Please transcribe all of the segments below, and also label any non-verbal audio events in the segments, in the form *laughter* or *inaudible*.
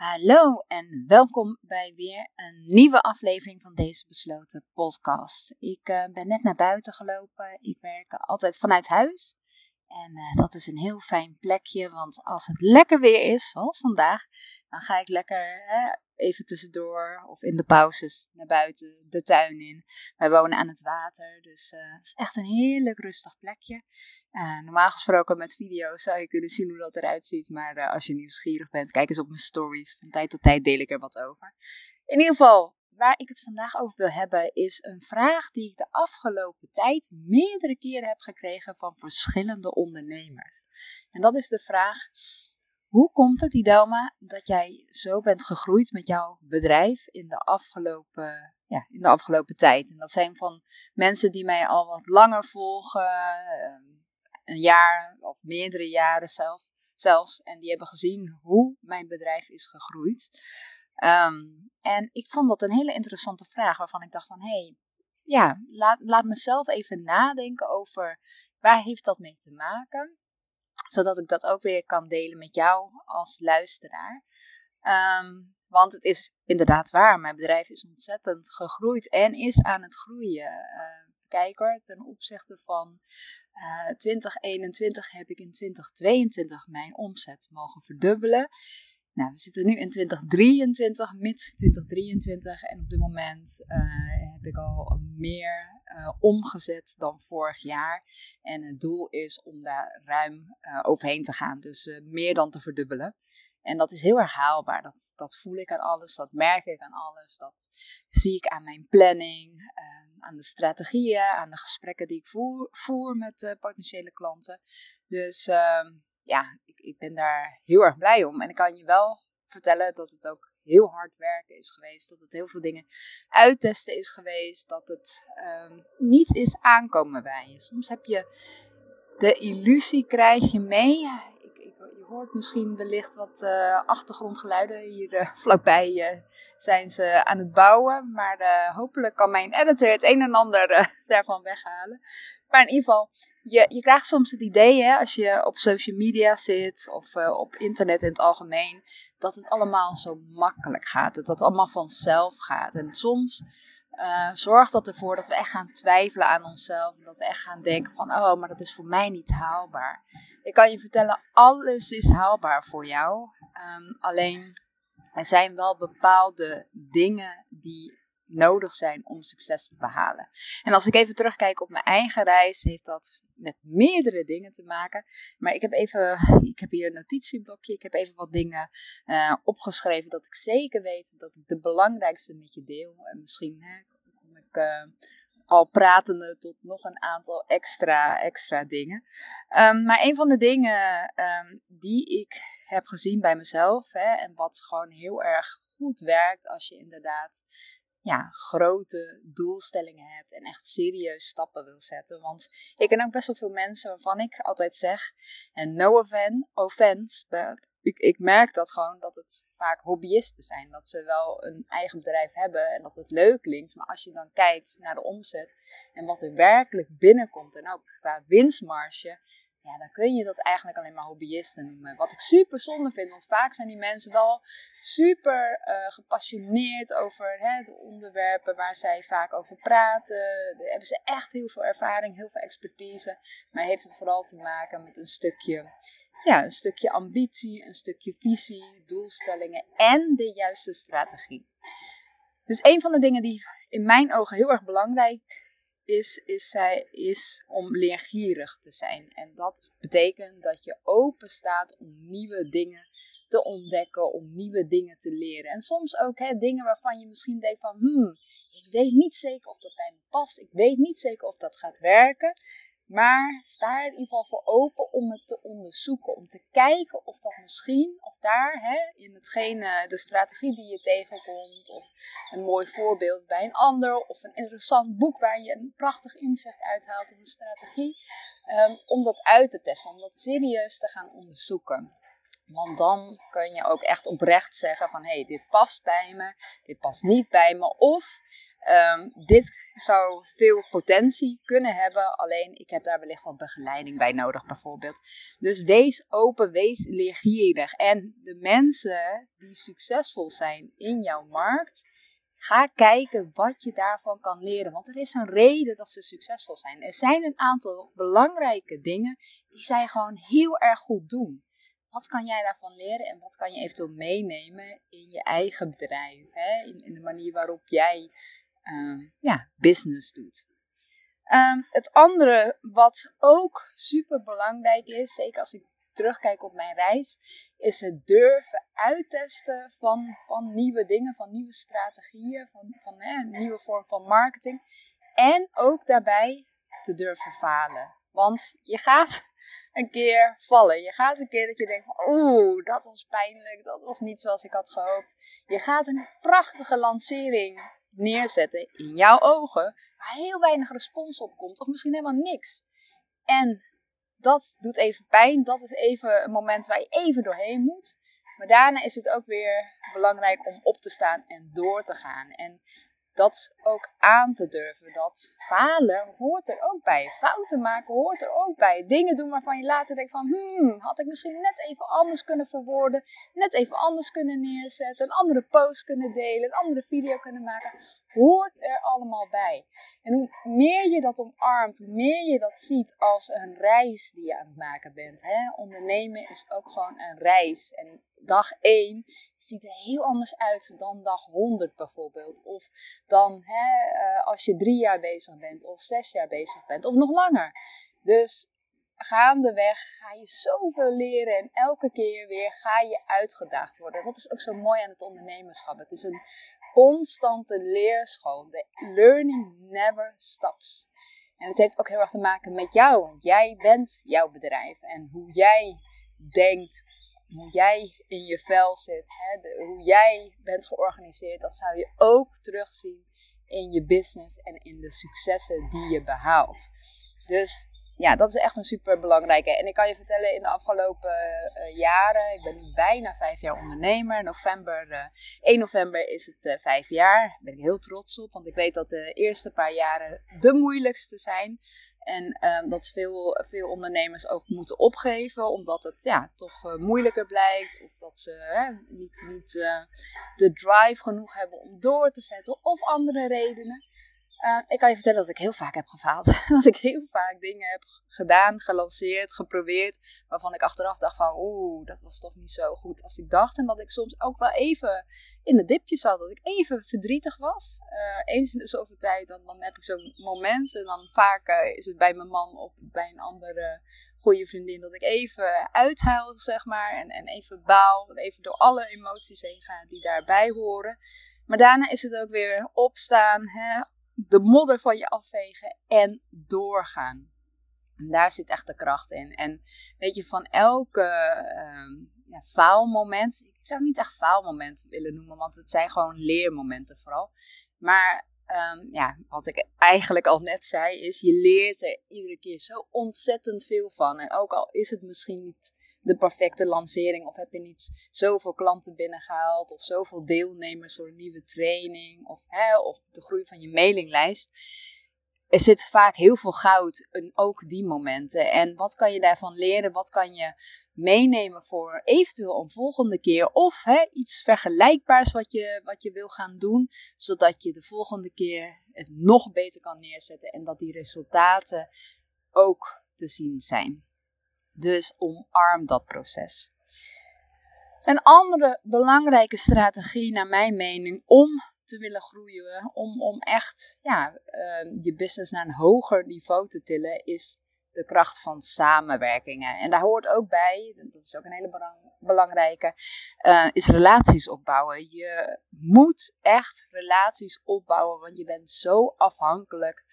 Hallo en welkom bij weer een nieuwe aflevering van deze besloten podcast. Ik uh, ben net naar buiten gelopen. Ik werk altijd vanuit huis. En uh, dat is een heel fijn plekje, want als het lekker weer is, zoals vandaag, dan ga ik lekker even tussendoor of in de pauzes naar buiten, de tuin in. Wij wonen aan het water, dus uh, het is echt een heerlijk rustig plekje. Uh, normaal gesproken met video's zou je kunnen zien hoe dat eruit ziet, maar uh, als je nieuwsgierig bent, kijk eens op mijn stories. Van tijd tot tijd deel ik er wat over. In ieder geval, waar ik het vandaag over wil hebben, is een vraag die ik de afgelopen tijd meerdere keren heb gekregen van verschillende ondernemers. En dat is de vraag: hoe komt het, Idelma, dat jij zo bent gegroeid met jouw bedrijf in de afgelopen, ja, in de afgelopen tijd? En dat zijn van mensen die mij al wat langer volgen, een jaar of meerdere jaren zelf, zelfs. En die hebben gezien hoe mijn bedrijf is gegroeid. Um, en ik vond dat een hele interessante vraag, waarvan ik dacht van, hé, hey, ja, laat, laat mezelf even nadenken over waar heeft dat mee te maken, zodat ik dat ook weer kan delen met jou als luisteraar. Um, want het is inderdaad waar, mijn bedrijf is ontzettend gegroeid en is aan het groeien. Uh, kijk hoor, ten opzichte van uh, 2021 heb ik in 2022 mijn omzet mogen verdubbelen. Nou, we zitten nu in 2023, mid 2023. En op dit moment uh, heb ik al meer uh, omgezet dan vorig jaar. En het doel is om daar ruim uh, overheen te gaan. Dus meer dan te verdubbelen. En dat is heel erg haalbaar. Dat, dat voel ik aan alles, dat merk ik aan alles. Dat zie ik aan mijn planning, aan de strategieën, aan de gesprekken die ik voer, voer met potentiële klanten. Dus ehm, ja, ik, ik ben daar heel erg blij om. En ik kan je wel vertellen dat het ook heel hard werken is geweest. Dat het heel veel dingen uittesten is geweest. Dat het um, niet is aankomen bij je. Soms heb je de illusie, krijg je mee. Ik, ik, je hoort misschien wellicht wat uh, achtergrondgeluiden. Hier uh, *laughs* vlakbij uh, zijn ze aan het bouwen. Maar hopelijk kan mijn editor het een en ander *laughs* daarvan weghalen. Maar in ieder geval, je, je krijgt soms het idee, hè, als je op social media zit of uh, op internet in het algemeen, dat het allemaal zo makkelijk gaat. Dat het allemaal vanzelf gaat. En soms uh, zorgt dat ervoor dat we echt gaan twijfelen aan onszelf. En dat we echt gaan denken van, oh, maar dat is voor mij niet haalbaar. Ik kan je vertellen, alles is haalbaar voor jou. Um, alleen, er zijn wel bepaalde dingen die nodig zijn om succes te behalen. En als ik even terugkijk op mijn eigen reis, heeft dat met meerdere dingen te maken. Maar ik heb even, ik heb hier een notitieblokje, ik heb even wat dingen uh, opgeschreven dat ik zeker weet dat ik de belangrijkste met je deel. En misschien hè, kom ik uh, al pratende tot nog een aantal extra, extra dingen. Um, maar een van de dingen um, die ik heb gezien bij mezelf, hè, en wat gewoon heel erg goed werkt als je inderdaad ja, grote doelstellingen hebt en echt serieus stappen wil zetten. Want ik ken ook best wel veel mensen waarvan ik altijd zeg, en no offense, but ik, ik merk dat gewoon dat het vaak hobbyisten zijn. Dat ze wel een eigen bedrijf hebben en dat het leuk klinkt. Maar als je dan kijkt naar de omzet en wat er werkelijk binnenkomt en ook qua winstmarge, ja, dan kun je dat eigenlijk alleen maar hobbyisten noemen. Wat ik super zonde vind, want vaak zijn die mensen wel super uh, gepassioneerd over hè, de onderwerpen waar zij vaak over praten. Daar hebben ze echt heel veel ervaring, heel veel expertise. Maar heeft het vooral te maken met een stukje, ja, een stukje ambitie, een stukje visie, doelstellingen en de juiste strategie. Dus een van de dingen die in mijn ogen heel erg belangrijk is, is, zij, is om leergierig te zijn. En dat betekent dat je open staat om nieuwe dingen te ontdekken, om nieuwe dingen te leren. En soms ook hè, dingen waarvan je misschien denkt van, hmm, ik weet niet zeker of dat bij me past. Ik weet niet zeker of dat gaat werken. Maar sta er in ieder geval voor open om het te onderzoeken. Om te kijken of dat misschien, of daar hè, in hetgene, de strategie die je tegenkomt. Of een mooi voorbeeld bij een ander. Of een interessant boek waar je een prachtig inzicht uithaalt in een strategie. Um, om dat uit te testen, om dat serieus te gaan onderzoeken. Want dan kun je ook echt oprecht zeggen van hé, hey, dit past bij me, dit past niet bij me. Of ehm, dit zou veel potentie kunnen hebben, alleen ik heb daar wellicht wat begeleiding bij nodig bijvoorbeeld. Dus wees open, wees leergierig. En de mensen die succesvol zijn in jouw markt, Ga kijken wat je daarvan kan leren. Want er is een reden dat ze succesvol zijn. Er zijn een aantal belangrijke dingen die zij gewoon heel erg goed doen. Wat kan jij daarvan leren en wat kan je eventueel meenemen in je eigen bedrijf? Hè? In, in de manier waarop jij uh, ja, business doet. Um, het andere wat ook super belangrijk is, zeker als ik terugkijk op mijn reis, is het durven uittesten van, van nieuwe dingen, van nieuwe strategieën, van, van hè, nieuwe vorm van marketing. En ook daarbij te durven falen. Want je gaat *laughs* een keer vallen. Je gaat een keer dat je denkt oeh, dat was pijnlijk, dat was niet zoals ik had gehoopt. Je gaat een prachtige lancering neerzetten in jouw ogen, waar heel weinig respons op komt, of misschien helemaal niks. En dat doet even pijn, dat is even een moment waar je even doorheen moet. Maar daarna is het ook weer belangrijk om op te staan en door te gaan. En dat ook aan te durven. Dat falen hoort er ook bij. Fouten maken hoort er ook bij. Dingen doen waarvan je later denkt van, hmm, had ik misschien net even anders kunnen verwoorden. Net even anders kunnen neerzetten. Een andere post kunnen delen. Een andere video kunnen maken. Hoort er allemaal bij. En hoe meer je dat omarmt, hoe meer je dat ziet als een reis die je aan het maken bent. Hè? Ondernemen is ook gewoon een reis. En dag 1 ziet er heel anders uit dan dag 100 bijvoorbeeld. Of dan hè, uh, als je drie jaar bezig bent of zes jaar bezig bent of nog langer. Dus gaandeweg ga je zoveel leren en elke keer weer ga je uitgedaagd worden. Dat is ook zo mooi aan het ondernemerschap. Het is een constante leerschool. De learning never stops. En het heeft ook heel erg te maken met jou, want jij bent jouw bedrijf. En hoe jij denkt, hoe jij in je vel zit, hè, hoe jij bent georganiseerd, dat zou je ook terugzien in je business en in de successen die je behaalt. Dus ja, dat is echt een super belangrijke. En ik kan je vertellen, in de afgelopen uh, jaren, ik ben nu bijna vijf jaar ondernemer. November, uh, eh, 1 november is het uh, vijf jaar. Daar ben ik heel trots op, want ik weet dat de eerste paar jaren de moeilijkste zijn. En um, dat veel, veel ondernemers ook moeten opgeven, omdat het ja, toch uh, moeilijker blijkt. Of dat ze hè, niet, niet uh, de drive genoeg hebben om door te zetten, of andere redenen. Uh, ik kan je vertellen dat ik heel vaak heb gefaald. *laughs* dat ik heel vaak dingen heb gedaan, gelanceerd, geprobeerd. Waarvan ik achteraf dacht van oeh, dat was toch niet zo goed als ik dacht. En dat ik soms ook wel even in de dipje zat. Dat ik even verdrietig was. Uh, eens in de zoveel tijd dan, dan heb ik zo'n moment. En dan vaak uh, is het bij mijn man of bij een andere goede vriendin. Dat ik even uithuil zeg maar. En, en even baal. En even door alle emoties heen ga die daarbij horen. Maar daarna is het ook weer opstaan. Hè, de modder van je afvegen en doorgaan. En daar zit echt de kracht in. En weet je, van elke uh, ja, faalmoment, ik zou het niet echt faalmomenten willen noemen, want het zijn gewoon leermomenten vooral. Maar um, ja, wat ik eigenlijk al net zei, is je leert er iedere keer zo ontzettend veel van. En ook al is het misschien niet de perfecte lancering, of heb je niet zoveel klanten binnengehaald, of zoveel deelnemers voor een nieuwe training, of, hè, of de groei van je mailinglijst. Er zit vaak heel veel goud in ook die momenten. En wat kan je daarvan leren? Wat kan je meenemen voor eventueel een volgende keer. Of hè, iets vergelijkbaars wat je, wat je wil gaan doen. Zodat je de volgende keer het nog beter kan neerzetten. En dat die resultaten ook te zien zijn. Dus omarm dat proces. Een andere belangrijke strategie, naar mijn mening, om te willen groeien, om, om echt ja, uh, je business naar een hoger niveau te tillen, is de kracht van samenwerkingen. En daar hoort ook bij, dat is ook een hele belangrijke, uh, is relaties opbouwen. Je moet echt relaties opbouwen, want je bent zo afhankelijk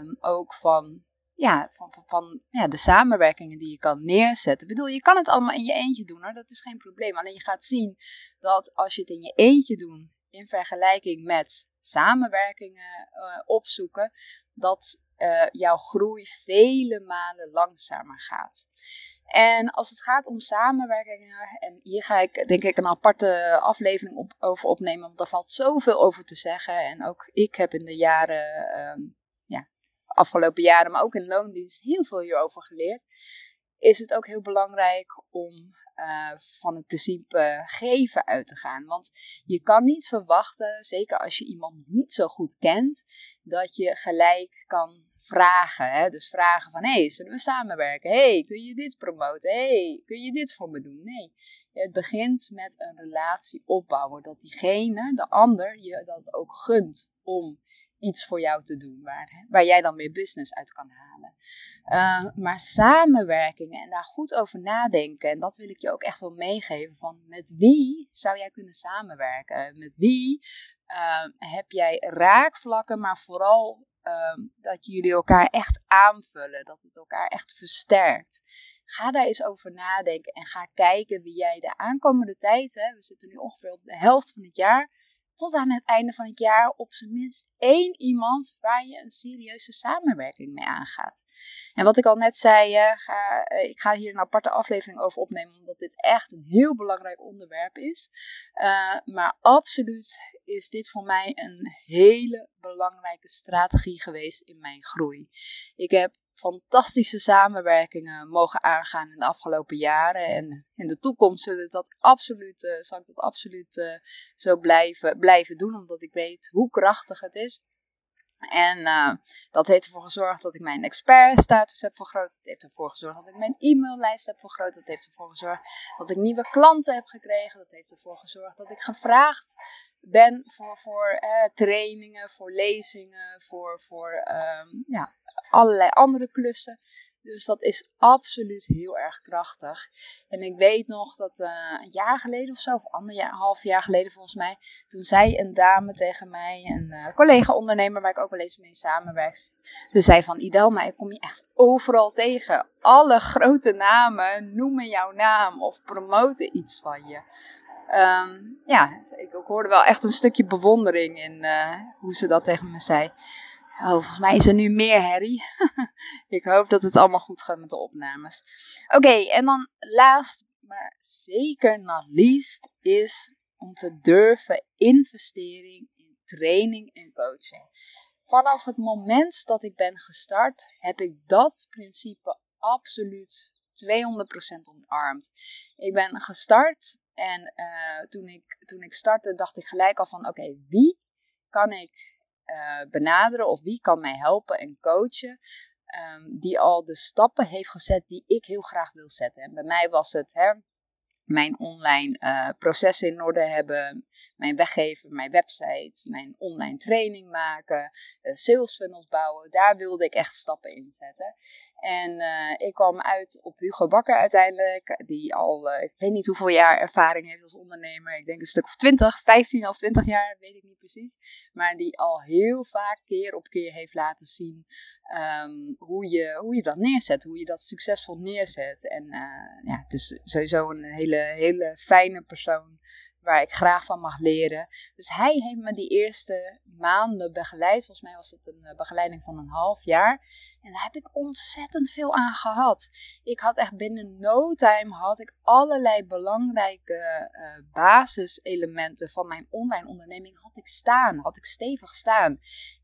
um, ook van, ja, van, van, ja, de samenwerkingen die je kan neerzetten. Ik bedoel, je kan het allemaal in je eentje doen hoor, dat is geen probleem. Alleen je gaat zien dat als je het in je eentje doet, in vergelijking met samenwerkingen uh, opzoeken, dat uh, jouw groei vele malen langzamer gaat. En als het gaat om samenwerkingen, en hier ga ik denk ik een aparte aflevering op, over opnemen, want er valt zoveel over te zeggen. En ook ik heb in de jaren, ja, afgelopen jaren, maar ook in loondienst, heel veel hierover geleerd. Is het ook heel belangrijk om uh, van het principe geven uit te gaan. Want je kan niet verwachten, zeker als je iemand niet zo goed kent, dat je gelijk kan vragen. Hè? Dus vragen van, hé, hey, zullen we samenwerken? Hé, hey, kun je dit promoten? Hé, hey, kun je dit voor me doen? Nee, het begint met een relatie opbouwen. Dat diegene, de ander, je dat ook gunt om iets voor jou te doen. Waar, waar jij dan meer business uit kan halen. Uh, maar samenwerkingen en daar goed over nadenken. En dat wil ik je ook echt wel meegeven. Van met wie zou jij kunnen samenwerken? Met wie uh, heb jij raakvlakken, maar vooral um, dat jullie elkaar echt aanvullen, dat het elkaar echt versterkt. Ga daar eens over nadenken en ga kijken wie jij de aankomende tijd, hè, we zitten nu ongeveer op de helft van het jaar, tot aan het einde van het jaar op zijn minst één iemand waar je een serieuze samenwerking mee aangaat. En wat ik al net zei, ga, eh, ik ga hier een aparte aflevering over opnemen, omdat dit echt een heel belangrijk onderwerp is. Uh, maar absoluut is dit voor mij een hele belangrijke strategie geweest in mijn groei. Ik heb fantastische samenwerkingen mogen aangaan in de afgelopen jaren. En in de toekomst zullen dat absoluut, uh, zal ik dat absoluut uh, zo blijven, blijven doen, omdat ik weet hoe krachtig het is. En uh, dat heeft ervoor gezorgd dat ik mijn expertstatus heb vergroot. Dat heeft ervoor gezorgd dat ik mijn e-maillijst heb vergroot. Dat heeft ervoor gezorgd dat ik nieuwe klanten heb gekregen. Dat heeft ervoor gezorgd dat ik gevraagd ben voor, voor eh, trainingen, voor lezingen, voor, voor um, ja, allerlei andere klussen. Dus dat is absoluut heel erg krachtig. En ik weet nog dat uh, een jaar geleden of zo, of een half jaar geleden volgens mij, toen zei een dame tegen mij, een uh, collega-ondernemer waar ik ook wel eens mee samenwerk, ze zei van Idelma, ik kom je echt overal tegen. Alle grote namen noemen jouw naam of promoten iets van je. Um, ja, ik, hoorde wel echt een stukje bewondering in uh, hoe ze dat tegen me zei. Oh, volgens mij is er nu meer herrie. *laughs* ik hoop dat het allemaal goed gaat met de opnames. Oké, en dan laatst, maar zeker not least, is om te durven investering in training en coaching. Vanaf het moment dat ik ben gestart, heb ik dat principe absoluut 200% omarmd. Ik ben gestart en uh, toen, ik, toen ik startte, dacht ik gelijk al van: oké, wie kan ik uh, benaderen of wie kan mij helpen en coachen. Um, die al de stappen heeft gezet die ik heel graag wil zetten. En bij mij was het hè, mijn online uh, processen in orde hebben, mijn weggeven, mijn website, mijn online training maken, uh, sales funnels bouwen. Daar wilde ik echt stappen in zetten. En uh, ik kwam uit op Hugo Bakker uiteindelijk, die al, ik weet niet hoeveel jaar ervaring heeft als ondernemer. Ik denk een stuk of 20, 15 of 20 jaar, weet ik niet precies. Maar die al heel vaak keer op keer heeft laten zien um, hoe, je, hoe je dat neerzet, hoe je dat succesvol neerzet. En ja, het is sowieso een hele, hele fijne persoon waar ik graag van mag leren. Dus hij heeft me die eerste maanden begeleid. Volgens mij was het een eh, begeleiding van een half jaar. En daar heb ik ontzettend veel aan gehad. Ik had echt binnen no time had ik allerlei belangrijke uh, basiselementen van mijn online onderneming had ik staan, had ik stevig staan.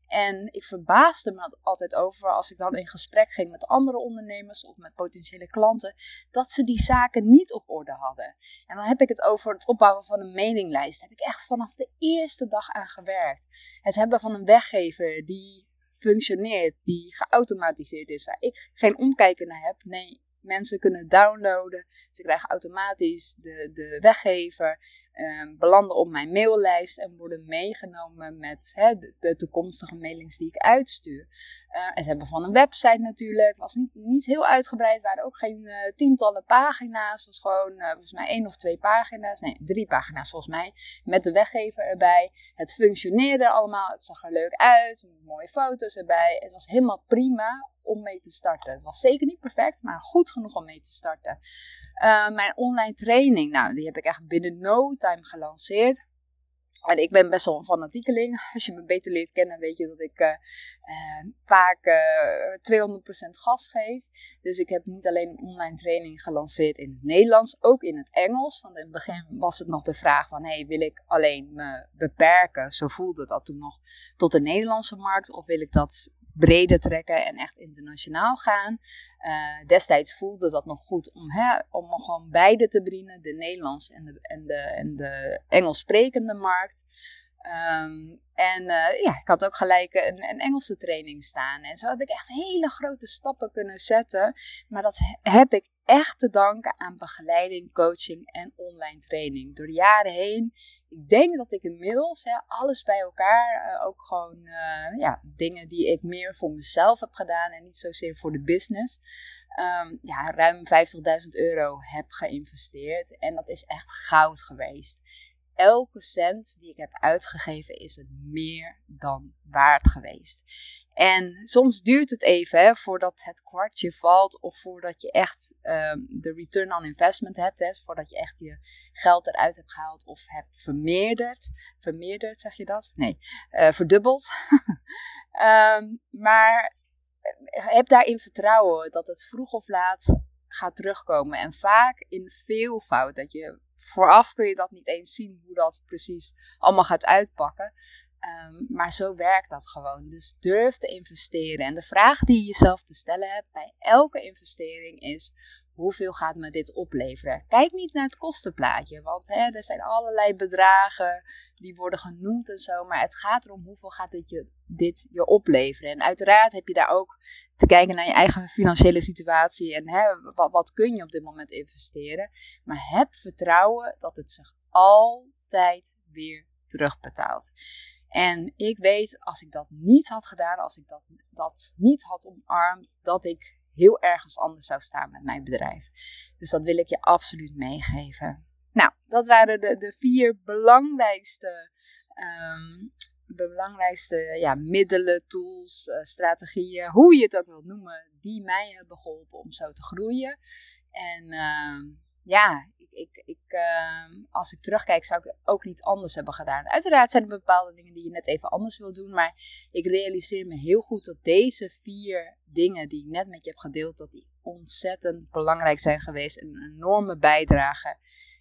En ik verbaasde me altijd over als ik dan in gesprek ging met andere ondernemers of met potentiële klanten, dat ze die zaken niet op orde hadden. En dan heb ik het over het opbouwen van een mailinglijst. Daar heb ik echt vanaf de eerste dag aan gewerkt. Het hebben van een weggever die functioneert, die geautomatiseerd is, waar ik geen omkijken naar heb. Nee, mensen kunnen downloaden. Ze krijgen automatisch de, de weggever um, belanden op mijn maillijst en worden meegenomen met de, toekomstige mailings die ik uitstuur. Uh, het hebben van een website natuurlijk, was niet, niet heel uitgebreid, waren ook geen uh, tientallen pagina's, was gewoon uh, volgens mij één of twee pagina's, nee drie pagina's volgens mij, met de weggever erbij. Het functioneerde allemaal, het zag er leuk uit, mooie foto's erbij, het was helemaal prima om mee te starten. Het was zeker niet perfect, maar goed genoeg om mee te starten. Uh, mijn online training, nou, die heb ik echt binnen no time gelanceerd. En ik ben best wel een fanatiekeling. Als je me beter leert kennen, weet je dat ik uh, uh, vaak uh, 200% gas geef. Dus ik heb niet alleen een online training gelanceerd in het Nederlands, ook in het Engels. Want in het begin was het nog de vraag van, hey, wil ik alleen me beperken? Zo voelde dat toen nog tot de Nederlandse markt. Of wil ik dat breder trekken en echt internationaal gaan. Uh, destijds voelde dat nog goed om, hè, om gewoon beide te bedienen, de Nederlands en de, en de, en de Engels sprekende markt. Um, en uh, ja, ik had ook gelijk een, een, Engelse training staan. En zo heb ik echt hele grote stappen kunnen zetten. Maar dat heb ik echt te danken aan begeleiding, coaching en online training. Door de jaren heen. Ik denk dat ik inmiddels hè, alles bij elkaar, uh, ook gewoon uh, ja, dingen die ik meer voor mezelf heb gedaan en niet zozeer voor de business. Um, ja, ruim 50.000 euro heb geïnvesteerd. En dat is echt goud geweest elke cent die ik heb uitgegeven is het meer dan waard geweest. En soms duurt het even hè, voordat het kwartje valt of voordat je echt um, de return on investment hebt. Hè, voordat je echt je geld eruit hebt gehaald of hebt vermeerderd. Vermeerderd, zeg je dat? Nee, uh, verdubbeld. um, *laughs* maar eh, heb daarin vertrouwen dat het vroeg of laat gaat terugkomen. En vaak in veel fout. Dat je vooraf kun je dat niet eens zien hoe dat precies allemaal gaat uitpakken. Um, maar zo werkt dat gewoon. Dus durf te investeren. En de vraag die je jezelf te stellen hebt bij elke investering is: hoeveel gaat me dit opleveren? Kijk niet naar het kostenplaatje, want hè, er zijn allerlei bedragen die worden genoemd en zo. Maar het gaat erom hoeveel gaat dit je, dit je opleveren. En uiteraard heb je daar ook te kijken naar je eigen financiële situatie en hè, wat, wat kun je op dit moment investeren. Maar heb vertrouwen dat het zich altijd weer terugbetaalt. En ik weet, als ik dat niet had gedaan, als ik dat, dat niet had omarmd, dat ik heel ergens anders zou staan met mijn bedrijf. Dus dat wil ik je absoluut meegeven. Nou, dat waren de, de vier belangrijkste, de belangrijkste ja, middelen, tools, uh, strategieën, hoe je het ook wilt noemen, die mij hebben geholpen om zo te groeien. En uh, ja, ik, ik, uh, als ik terugkijk, zou ik ook niet anders hebben gedaan. Uiteraard zijn er bepaalde dingen die je net even anders wil doen. Maar ik realiseer me heel goed dat deze vier dingen die ik net met je heb gedeeld, dat die ontzettend belangrijk zijn geweest. En een enorme bijdrage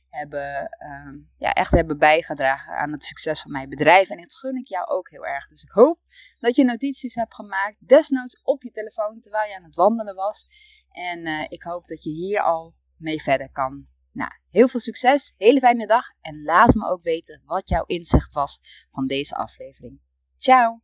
hebben, uh, ja, echt hebben bijgedragen aan het succes van mijn bedrijf. En dat gun ik jou ook heel erg. Dus ik hoop dat je notities hebt gemaakt, desnoods op je telefoon terwijl je aan het wandelen was. En uh, ik hoop dat je hier al mee verder kan nou, heel veel succes, hele fijne dag en laat me ook weten wat jouw inzicht was van deze aflevering. Ciao!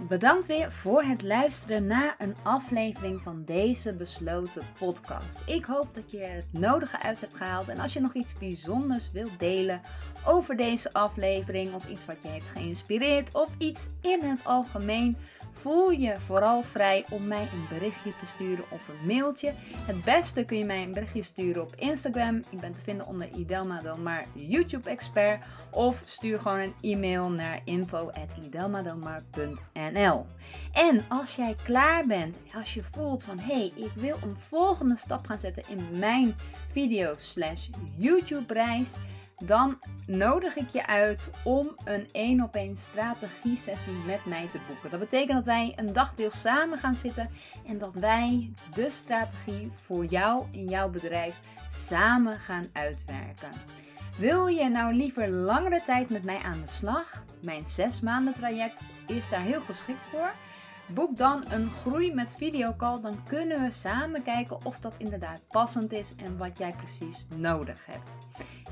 Bedankt weer voor het luisteren naar een aflevering van deze besloten podcast. Ik hoop dat je er het nodige uit hebt gehaald. En als je nog iets bijzonders wilt delen over deze aflevering, of iets wat je heeft geïnspireerd, of iets in het algemeen voel je vooral vrij om mij een berichtje te sturen of een mailtje. Het beste kun je mij een berichtje sturen op Instagram. Ik ben te vinden onder Idelma Delmar YouTube expert. Of stuur gewoon een e-mail naar info.idelmadelmar.nl En als jij klaar bent, als je voelt van hé, hey, ik wil een volgende stap gaan zetten in mijn video slash YouTube reis dan nodig ik je uit om een één op één strategie sessie met mij te boeken. Dat betekent dat wij een dagdeel samen gaan zitten en dat wij de strategie voor jou in jouw bedrijf samen gaan uitwerken. Wil je nou liever langere tijd met mij aan de slag? Mijn zes maanden traject is daar heel geschikt voor. Boek dan een groei met videocall, dan kunnen we samen kijken of dat inderdaad passend is en wat jij precies nodig hebt.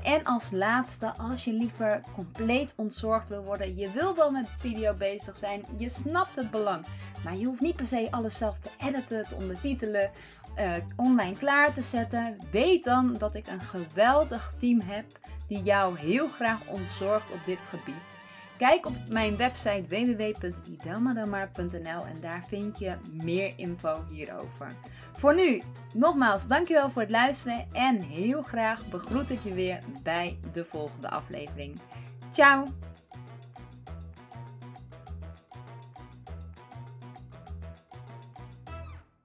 En als laatste, als je liever compleet ontzorgd wil worden, je wil wel met video bezig zijn, je snapt het belang, maar je hoeft niet per se alles zelf te editen, te ondertitelen, uh, online klaar te zetten. Weet dan dat ik een geweldig team heb die jou heel graag ontzorgt op dit gebied. Kijk op mijn website www.idelmadamar.nl en daar vind je meer info hierover. Voor nu, nogmaals, dankjewel voor het luisteren en heel graag begroet ik je weer bij de volgende aflevering. Ciao!